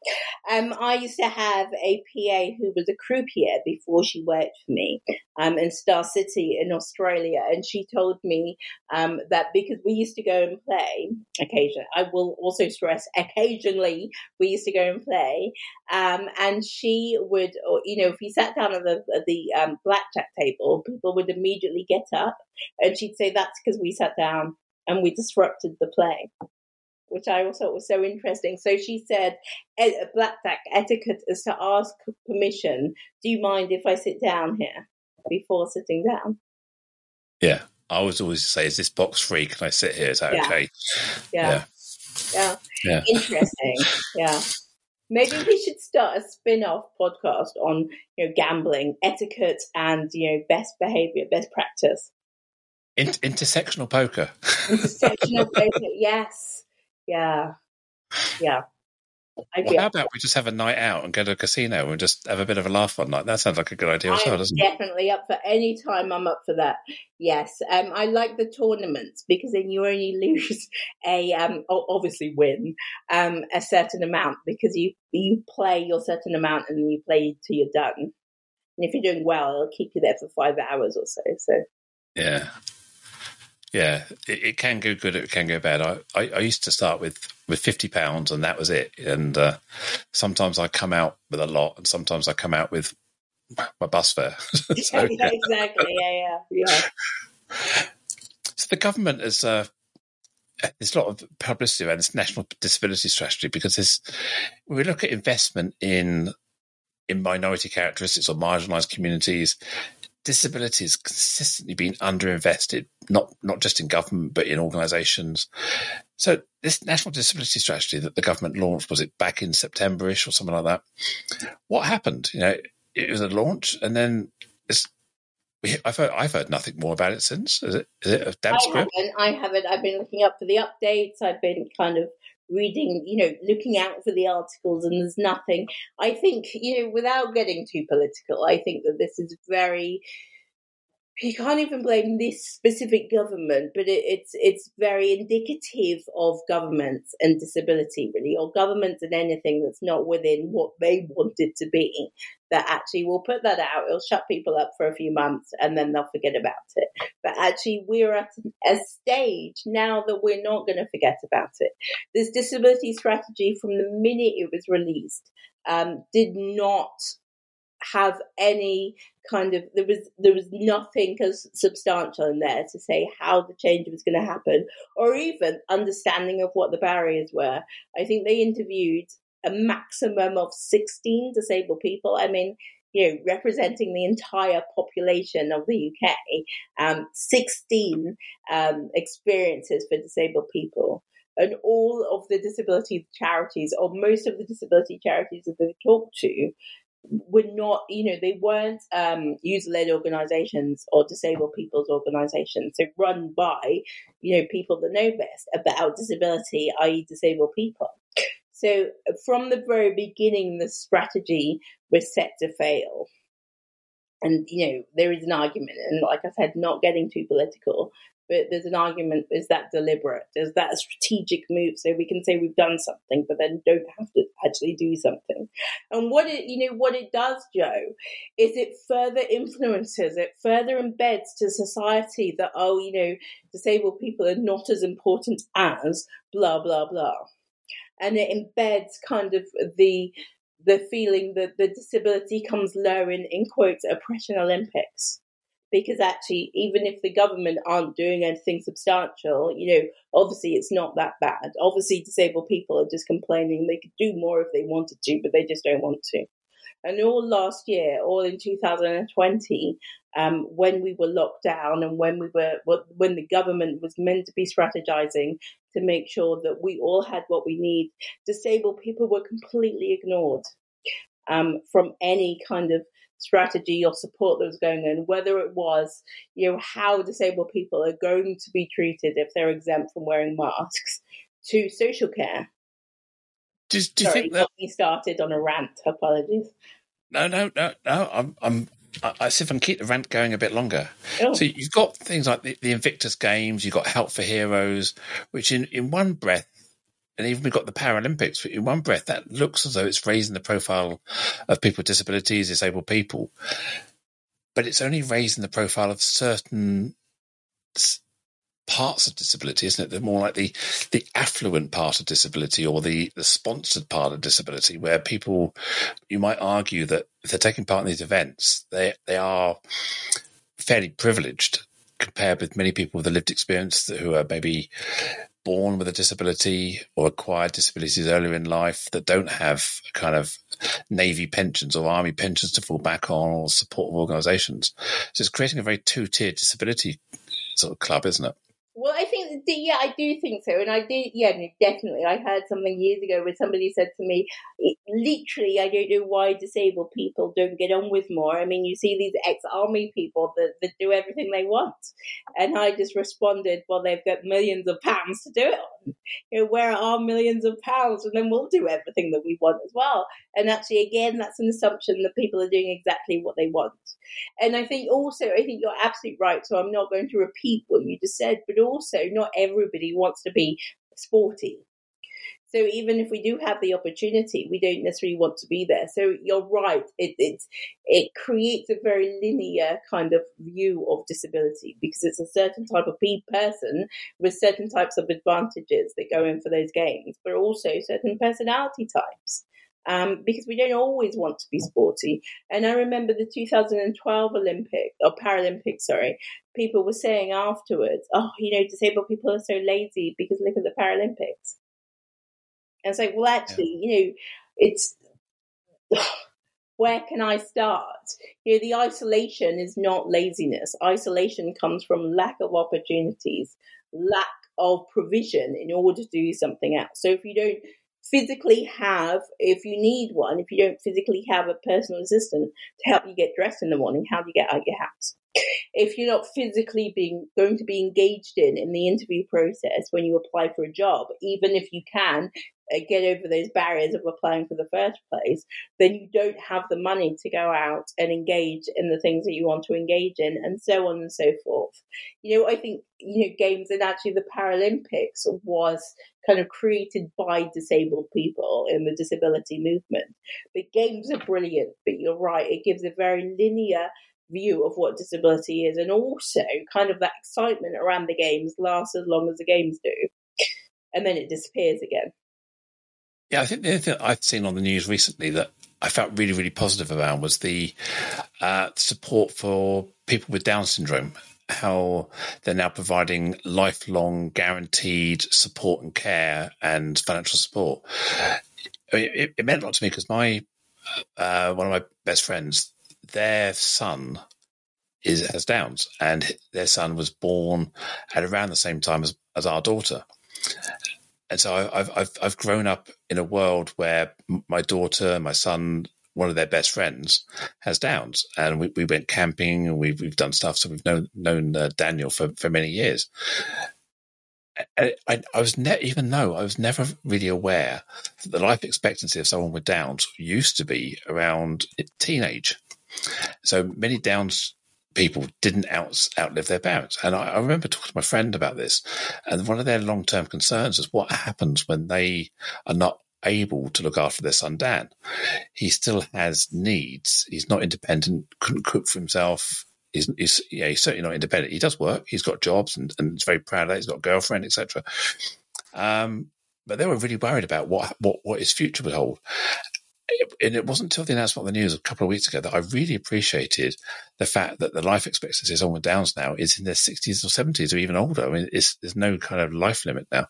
Um, I used to have a PA who was a croupier before she worked for me um, in Star City in Australia, and she told me um, that because we used to go and play occasionally, I will also also stress occasionally we used to go and play. Um, and she would, or, you know, if we sat down at the, at the um, blackjack table, people would immediately get up and she'd say that's because we sat down and we disrupted the play. Which I also thought was so interesting. So she said, blackjack etiquette is to ask permission. Do you mind if I sit down here before sitting down? Yeah. I always always say, "Is this box free? Can I sit here? Is that yeah. okay?" Yeah. yeah. Yeah. yeah. Interesting. yeah. Maybe we should start a spin-off podcast on you know gambling etiquette and you know best behavior, best practice. Inter- intersectional poker. intersectional poker. Yes. Yeah. Yeah. Well, how about we just have a night out and go to a casino and just have a bit of a laugh one night? That sounds like a good idea as well, doesn't it? Definitely up for any time. I'm up for that. Yes, um, I like the tournaments because then you only lose a um, obviously win um, a certain amount because you you play your certain amount and you play till you're done. And if you're doing well, it'll keep you there for five hours or so. So yeah, yeah, it, it, can go good. It can go bad. I, I, I, used to start with, with fifty pounds, and that was it. And uh, sometimes I come out with a lot, and sometimes I come out with my bus fare. so, yeah, exactly. Yeah, yeah, yeah. So the government has uh, there's a lot of publicity around this national disability strategy because there's when we look at investment in in minority characteristics or marginalised communities, disability has consistently been underinvested, not not just in government but in organisations. So this national disability strategy that the government launched was it back in Septemberish or something like that? What happened? You know, it was a launch, and then it's. I've heard, I've heard nothing more about it since. Is it is it a damn script? I haven't. I haven't. I've been looking up for the updates. I've been kind of reading, you know, looking out for the articles, and there's nothing. I think, you know, without getting too political, I think that this is very you can't even blame this specific government, but it, it's it's very indicative of governments and disability, really, or governments and anything that's not within what they wanted to be. That actually will put that out. It'll shut people up for a few months, and then they'll forget about it. But actually, we're at a stage now that we're not going to forget about it. This disability strategy, from the minute it was released, um, did not have any kind of there was there was nothing as substantial in there to say how the change was going to happen or even understanding of what the barriers were. I think they interviewed a maximum of 16 disabled people i mean you know representing the entire population of the uk um, 16 um, experiences for disabled people. And all of the disability charities or most of the disability charities that they talked to were not, you know, they weren't um, user-led organizations or disabled people's organizations. They're run by, you know, people that know best about disability, i.e., disabled people. So from the very beginning, the strategy was set to fail. And, you know, there is an argument, and like I said, not getting too political, but there's an argument is that deliberate? Is that a strategic move? So we can say we've done something but then don't have to actually do something. And what it you know what it does joe is it further influences it further embeds to society that oh you know disabled people are not as important as blah blah blah. And it embeds kind of the the feeling that the disability comes low in, in quotes oppression olympics because actually, even if the government aren't doing anything substantial, you know, obviously it's not that bad. Obviously, disabled people are just complaining they could do more if they wanted to, but they just don't want to. And all last year, all in 2020, um, when we were locked down and when we were when the government was meant to be strategizing to make sure that we all had what we need, disabled people were completely ignored um, from any kind of strategy or support that was going on, whether it was, you know, how disabled people are going to be treated if they're exempt from wearing masks, to social care. Do, do you Sorry, think that we started on a rant? Apologies. No, no, no, no. I'm, I'm. I see if I can keep the rant going a bit longer. Oh. So you've got things like the, the Invictus Games, you've got Help for Heroes, which in, in one breath and even we've got the Paralympics. In one breath, that looks as though it's raising the profile of people with disabilities, disabled people, but it's only raising the profile of certain parts of disability, isn't it? They're more like the the affluent part of disability or the the sponsored part of disability, where people you might argue that if they're taking part in these events, they they are fairly privileged compared with many people with a lived experience who are maybe born with a disability or acquired disabilities earlier in life that don't have kind of Navy pensions or Army pensions to fall back on or support of organisations. So it's creating a very two tiered disability sort of club, isn't it? Well, I think, yeah, I do think so. And I do, yeah, definitely. I heard something years ago where somebody said to me, literally, I don't know why disabled people don't get on with more. I mean, you see these ex army people that, that do everything they want. And I just responded, well, they've got millions of pounds to do it on. You know, where are millions of pounds? And then we'll do everything that we want as well. And actually, again, that's an assumption that people are doing exactly what they want. And I think also, I think you're absolutely right. So I'm not going to repeat what you just said, but also not everybody wants to be sporty. So even if we do have the opportunity, we don't necessarily want to be there. So you're right; it it it creates a very linear kind of view of disability because it's a certain type of person with certain types of advantages that go in for those games, but also certain personality types um, because we don't always want to be sporty. And I remember the 2012 Olympic or Paralympics, sorry, people were saying afterwards, oh, you know, disabled people are so lazy because look at the Paralympics. And it's like, well, actually, yeah. you know, it's where can I start? You know, the isolation is not laziness. Isolation comes from lack of opportunities, lack of provision in order to do something else. So if you don't physically have, if you need one, if you don't physically have a personal assistant to help you get dressed in the morning, how do you get out your house? If you're not physically being going to be engaged in in the interview process when you apply for a job, even if you can uh, get over those barriers of applying for the first place, then you don't have the money to go out and engage in the things that you want to engage in, and so on and so forth. You know, I think you know games and actually the Paralympics was kind of created by disabled people in the disability movement. The games are brilliant, but you're right, it gives a very linear view of what disability is, and also kind of that excitement around the games lasts as long as the games do, and then it disappears again. Yeah, I think the other thing I've seen on the news recently that I felt really, really positive about was the uh, support for people with Down syndrome. How they're now providing lifelong guaranteed support and care and financial support. It, it, meant a lot to me because my uh, one of my best friends, their son is has Downs, and their son was born at around the same time as, as our daughter. And so I've I've I've grown up in a world where my daughter, my son, one of their best friends has Downs, and we, we went camping and we've we've done stuff. So we've known known uh, Daniel for for many years. I, I, was ne- even though I was never really aware that the life expectancy of someone with Downs used to be around teenage. So many Downs people didn't out, outlive their parents. And I, I, remember talking to my friend about this, and one of their long term concerns is what happens when they are not able to look after their son Dan. He still has needs. He's not independent, couldn't cook for himself. He's, he's, yeah, he's certainly not independent. He does work. He's got jobs and, and he's very proud of that. He's got a girlfriend, etc. Um, but they were really worried about what, what, what his future would hold and it wasn't until the announcement on the news a couple of weeks ago that I really appreciated the fact that the life expectancy of someone with Downs now is in their 60s or 70s or even older. I mean, there's no kind of life limit now.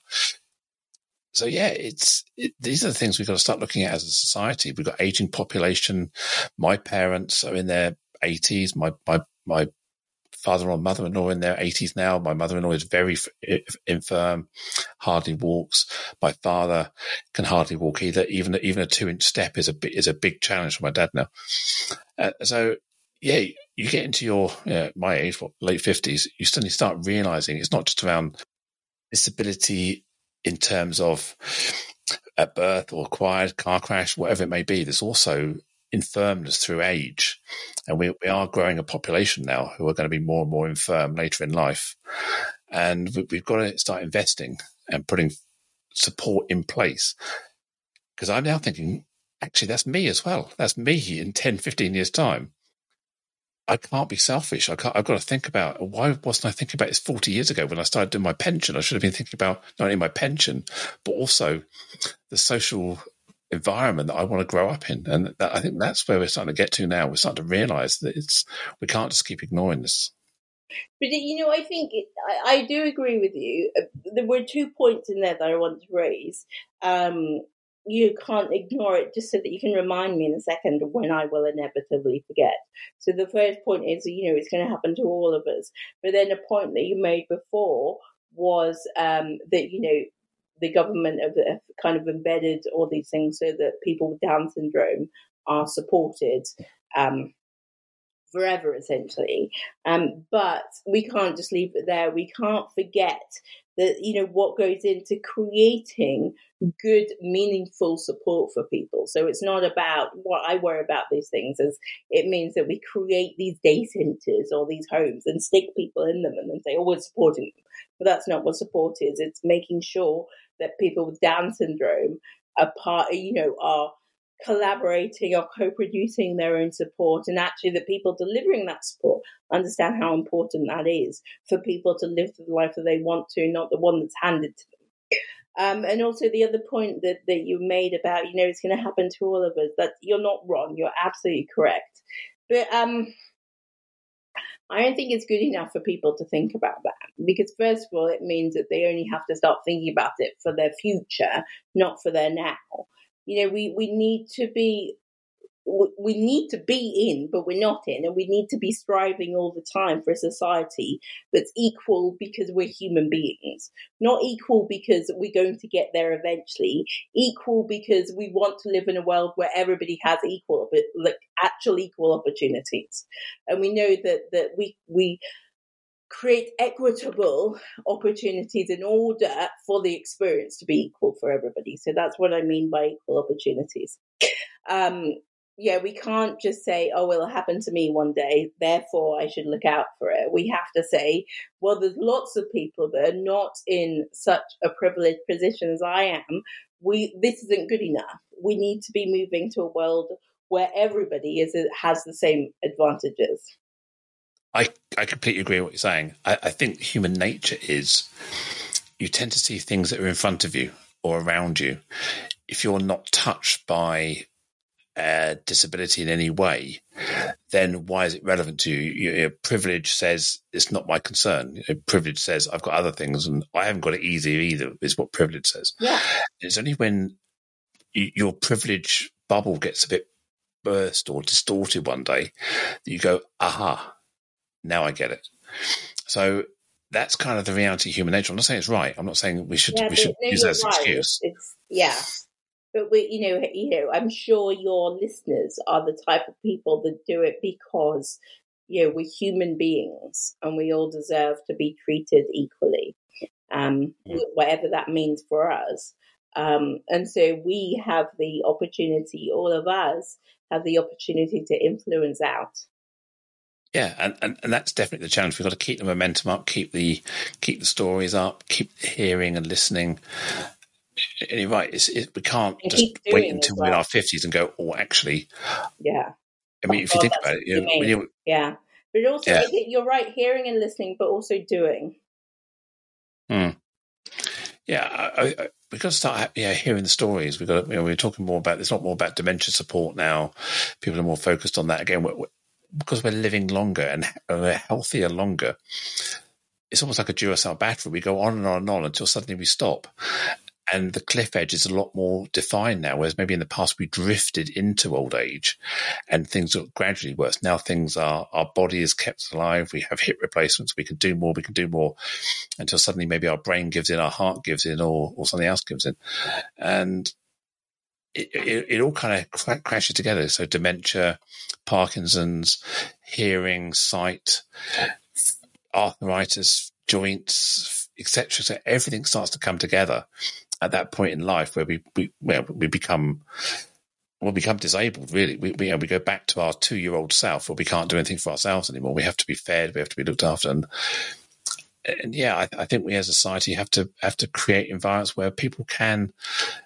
So yeah, it's it, these are the things we've got to start looking at as a society. We've got aging population. My parents are in their 80s. My my my father or mother-in-law in their 80s now. My mother-in-law is very infirm, hardly walks. My father can hardly walk either. Even even a two-inch step is a is a big challenge for my dad now. Uh, so yeah, you get into your my age, what, late fifties, you suddenly start realizing it's not just around disability in terms of at birth or acquired car crash, whatever it may be. There's also infirmness through age. And we, we are growing a population now who are going to be more and more infirm later in life. And we, we've got to start investing and putting support in place. Because I'm now thinking, actually, that's me as well. That's me in 10, 15 years' time. I can't be selfish. I I've got to think about why wasn't I thinking about this 40 years ago when I started doing my pension? I should have been thinking about not only my pension, but also the social environment that I want to grow up in. And that, I think that's where we're starting to get to now. We're starting to realize that it's, we can't just keep ignoring this. But you know, I think I, I, do agree with you. Uh, there were two points in there that I want to raise. Um, you can't ignore it just so that you can remind me in a second when I will inevitably forget. So the first point is, you know, it's going to happen to all of us. But then a point that you made before was um, that you know the government have, kind of embedded all these things so that people with Down syndrome are supported um, forever, essentially. Um, but we can't just leave it there. We can't forget that you know what goes into creating good meaningful support for people so it's not about what i worry about these things is it means that we create these day centers or these homes and stick people in them and then say oh we're supporting them but that's not what support is it's making sure that people with down syndrome are part you know are collaborating or co-producing their own support and actually the people delivering that support understand how important that is for people to live the life that they want to not the one that's handed to them. Um, and also the other point that, that you made about you know it's going to happen to all of us that you're not wrong you're absolutely correct. But um I don't think it's good enough for people to think about that because, first of all, it means that they only have to start thinking about it for their future, not for their now. You know, we, we need to be we need to be in, but we're not in, and we need to be striving all the time for a society that's equal because we're human beings, not equal because we're going to get there eventually, equal because we want to live in a world where everybody has equal, but like actual equal opportunities, and we know that that we we create equitable opportunities in order for the experience to be equal for everybody. So that's what I mean by equal opportunities. Um, yeah, we can't just say, oh, it'll happen to me one day, therefore I should look out for it. We have to say, well, there's lots of people that are not in such a privileged position as I am. We, this isn't good enough. We need to be moving to a world where everybody is uh, has the same advantages. I, I completely agree with what you're saying. I, I think human nature is you tend to see things that are in front of you or around you. If you're not touched by uh, disability in any way, then why is it relevant to you? privilege says it's not my concern. You know, privilege says I've got other things and I haven't got it easy either, is what privilege says. Yeah. It's only when you, your privilege bubble gets a bit burst or distorted one day that you go, aha, now I get it. So that's kind of the reality of human nature. I'm not saying it's right. I'm not saying we should yeah, we should no, use that as an right. excuse. It's, yeah, but we, you know, you know, I'm sure your listeners are the type of people that do it because you know we're human beings and we all deserve to be treated equally, um, mm. whatever that means for us. Um, and so we have the opportunity, all of us have the opportunity to influence out. Yeah, and, and, and that's definitely the challenge. We've got to keep the momentum up, keep the keep the stories up, keep hearing and listening. And you're right. It's, it, we can't and just wait until we're in our fifties and go, "Oh, actually." Yeah. I mean, if you think about it, you know, you, yeah, but also yeah. you're right, hearing and listening, but also doing. Hmm. Yeah, I, I, we've got to start yeah hearing the stories. We've got to, you know, we're talking more about. There's not more about dementia support now. People are more focused on that again. We're, because we're living longer and we're healthier longer, it's almost like a Duracell battery. We go on and on and on until suddenly we stop. And the cliff edge is a lot more defined now, whereas maybe in the past we drifted into old age and things got gradually worse. Now things are, our body is kept alive. We have hip replacements. We can do more. We can do more until suddenly maybe our brain gives in, our heart gives in, or, or something else gives in. And it, it, it, all kind of crashes together. So dementia, Parkinson's, hearing, sight, arthritis, joints, etc. So everything starts to come together at that point in life where we we well, we become we become disabled. Really, we we, you know, we go back to our two year old self, where we can't do anything for ourselves anymore. We have to be fed. We have to be looked after, and and yeah, I, I think we as a society have to have to create environments where people can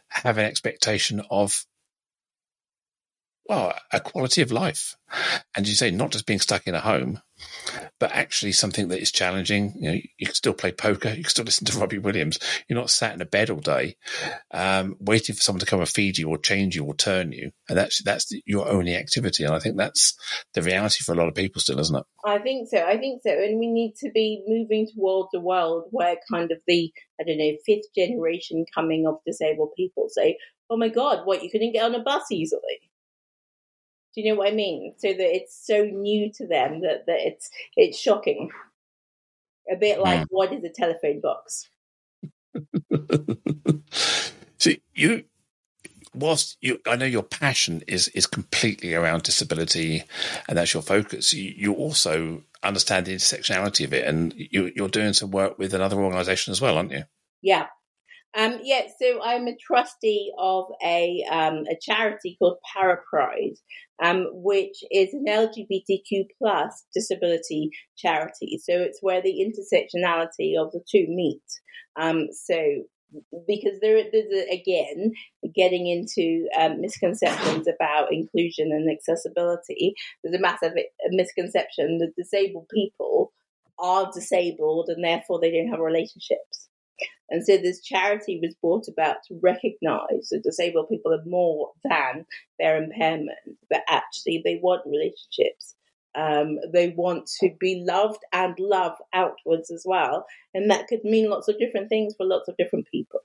have an expectation of well, a quality of life. And you say not just being stuck in a home, but actually something that is challenging. You know, you can still play poker, you can still listen to Robbie Williams. You're not sat in a bed all day, um, waiting for someone to come and feed you or change you or turn you. And that's that's your only activity. And I think that's the reality for a lot of people still, isn't it? I think so. I think so. And we need to be moving towards a world where kind of the I don't know fifth generation coming of disabled people say, "Oh my God, what you couldn't get on a bus easily." Do you know what I mean? So that it's so new to them that, that it's it's shocking. A bit like mm. what is a telephone box? See, you whilst you, I know your passion is is completely around disability, and that's your focus. You, you also understand the intersectionality of it, and you, you're doing some work with another organisation as well, aren't you? Yeah, um, yeah, so I'm a trustee of a um, a charity called Parapride, um, which is an LGBTQ plus disability charity. So it's where the intersectionality of the two meet. Um, so because there, there's a, again getting into um, misconceptions about inclusion and accessibility. There's a massive misconception that disabled people are disabled and therefore they don't have relationships. And so this charity was brought about to recognize that disabled people are more than their impairment, but actually they want relationships. Um, they want to be loved and love outwards as well. And that could mean lots of different things for lots of different people.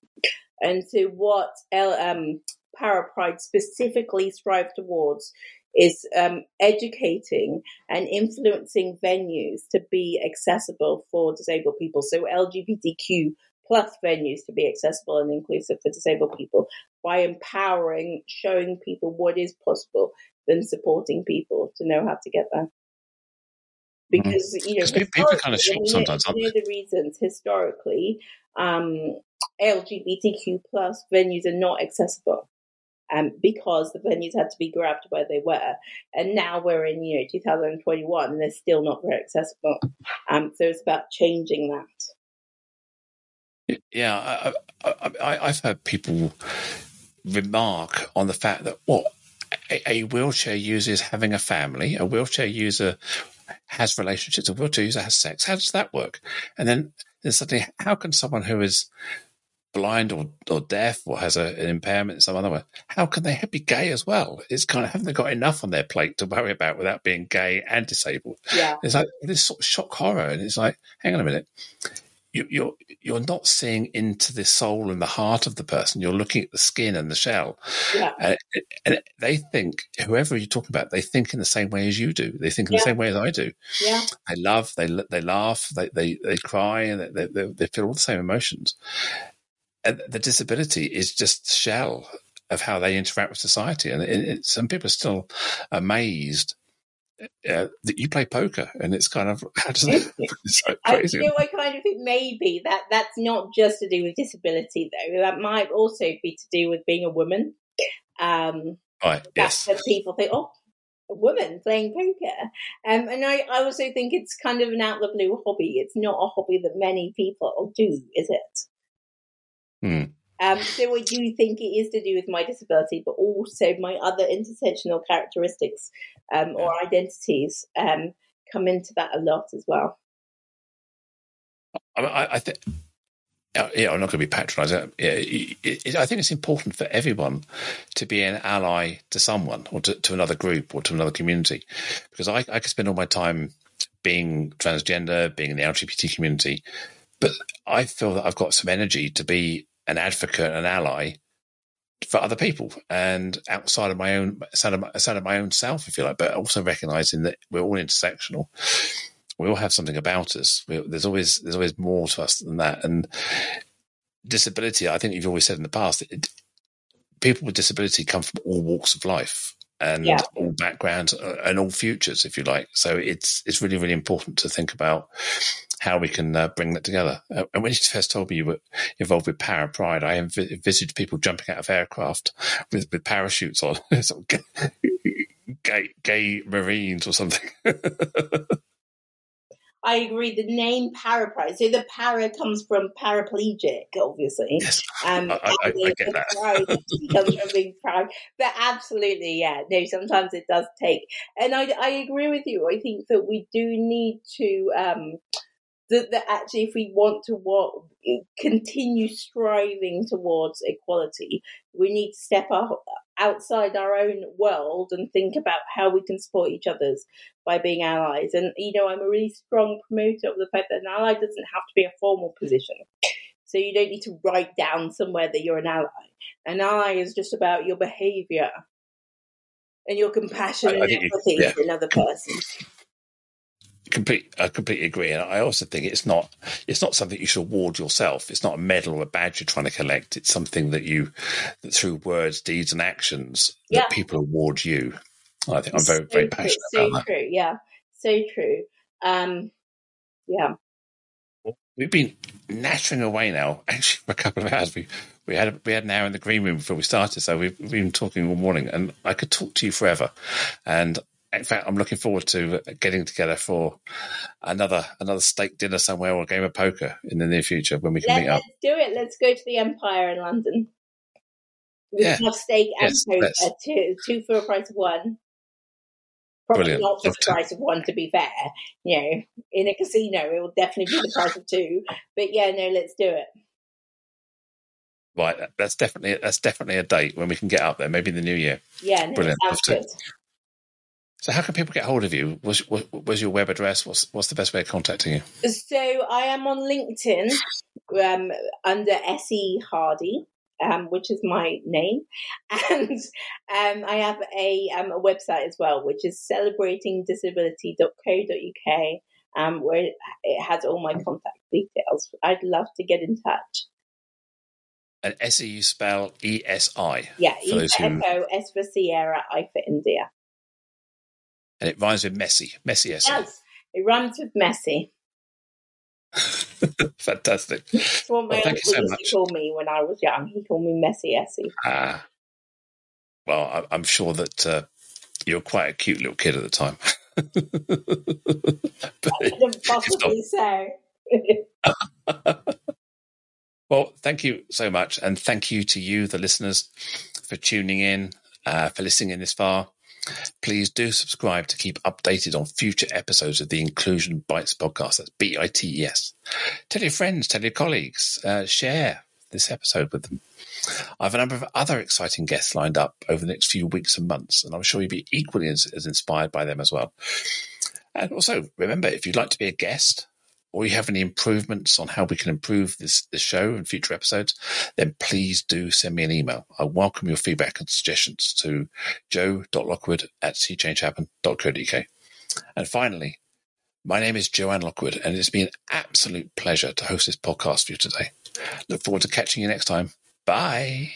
And so what L, um, Parapride specifically strive towards is um, educating and influencing venues to be accessible for disabled people. So LGBTQ plus venues to be accessible and inclusive for disabled people by empowering, showing people what is possible, then supporting people to know how to get there. Mm-hmm. Because you know, people are kind of shocked sometimes, aren't they? the reasons historically, um, LGBTQ plus venues are not accessible. Um, because the venues had to be grabbed where they were, and now we're in you know 2021 and they're still not very accessible. Um, so it's about changing that. Yeah, I, I, I, I've heard people remark on the fact that what a, a wheelchair user is having a family, a wheelchair user has relationships, a wheelchair user has sex. How does that work? And then, then suddenly, how can someone who is blind or, or deaf or has a, an impairment in some other way, how can they be gay as well? It's kind of haven't they got enough on their plate to worry about without being gay and disabled? Yeah. It's like this sort of shock horror, and it's like, hang on a minute, you, you're you're not seeing into the soul and the heart of the person. You're looking at the skin and the shell, Yeah. and, and they think whoever you're talking about, they think in the same way as you do. They think in Yeah. the same way as I do. Yeah. They love, they they laugh, they they, they cry, and they, they they feel all the same emotions. And the disability is just the shell of how they interact with society. And it, it, some people are still amazed uh, that you play poker, and it's kind of how does that? It's so I, crazy. you know, I kind of think maybe that that's not just to do with disability, though. That might also be to do with being a woman. Um, right? that's Yes. when people think, oh, a woman playing poker. Um, and I, I also think it's kind of an out of the blue hobby. It's not a hobby that many people do, is it? Hmm. Um, so I do you think it is to do with my disability, but also my other intersectional characteristics um, or identities um, come into that a lot as well. I, I, I think. Yeah, I'm not going to be patronising. Yeah, I think it's important for everyone to be an ally to someone or to, to another group or to another community, because I, I could spend all my time being transgender, being in the LGBT community, but I feel that I've got some energy to be an advocate, an ally for other people, and outside of my own, outside of my, outside of my own self, if you like, but also recognizing that we're all intersectional we all have something about us. We, there's always there's always more to us than that. And disability, I think you've always said in the past, it, people with disability come from all walks of life and Yeah. all backgrounds uh, and all futures, if you like. So it's it's really really important to think about how we can uh, bring that together. Uh, and when you first told me you were involved with Para Pride, I env- envisaged people jumping out of aircraft with, with parachutes on, sort of gay, gay marines or something. I agree. The name paraplegic. So the para comes from paraplegic, obviously. yes, Um, I- I- I get that. pride comes from being proud. But absolutely, yeah. No, sometimes it does take. And I, I agree with you. I think that we do need to, um, that, that actually, if we want to what, continue striving towards equality, we need to step up outside our own world and think about how we can support each other's by being allies. And, you know, I'm a really strong promoter of the fact that an ally doesn't have to be a formal position. So you don't need to write down somewhere that you're an ally. An ally is just about your behavior and your compassion I- I and you- empathy yeah. for another person. Complete I completely agree. And I also think it's not it's not something you should award yourself. It's not a medal or a badge you're trying to collect. It's something that you that through words deeds and actions that people award you. I think I'm very very so, passionate so about true. Yeah, so true. Um, yeah. that we've been nattering away now actually for a couple of hours. We we had we had an hour in the green room before we started so we've, we've been talking all morning and I could talk to you forever. And in fact, I'm looking forward to getting together for another another steak dinner somewhere or a game of poker in the near future when we can Let, meet up. do it. Let's go to the Empire in London. We Yeah. can have steak and Yes, poker, let's. two, two for a price of one. Probably Brilliant. not for Love the to. price of one, to be fair. You know, in a casino, it will definitely be the price of two. But yeah, no, let's do it. Right, that's definitely that's definitely a date when we can get up there, maybe in the new year. Yeah, no, Brilliant. Love to. So, how can people get hold of you? Was was, your web address? What's what's the best way of contacting you? So I am on LinkedIn um, under Esi Hardy. um, which is my name, and um, I have a, um, a website as well, which is celebratingdisability.co.uk, um, where it has all my contact details. I'd love to get in touch. And Esi, you spell E S I. Yeah, E for Echo, S for Sierra, I for India. And it rhymes with messy, messy. Yes, it rhymes with messy. Fantastic. That's what my well, uncle so much. to call me when I was young. He called me Messy Essie. Ah. Well, I'm sure that uh, you were quite a cute little kid at the time. but possibly so. well, thank you so much. And thank you to you, the listeners, for tuning in, uh, for listening in this far. Please do subscribe to keep updated on future episodes of the Inclusion Bites podcast. That's B I T E S. Tell your friends, tell your colleagues, uh, share this episode with them. I have a number of other exciting guests lined up over the next few weeks and months, and I'm sure you'll be equally as, as inspired by them as well. And also, remember, if you'd like to be a guest, or you have any improvements on how we can improve this, this show and future episodes, then please do send me an email. I welcome your feedback and suggestions to joe.lockwood at seechangehappen.co.uk. And finally, my name is Joanne Lockwood, and it's been an absolute pleasure to host this podcast for you today. Look forward to catching you next time. Bye.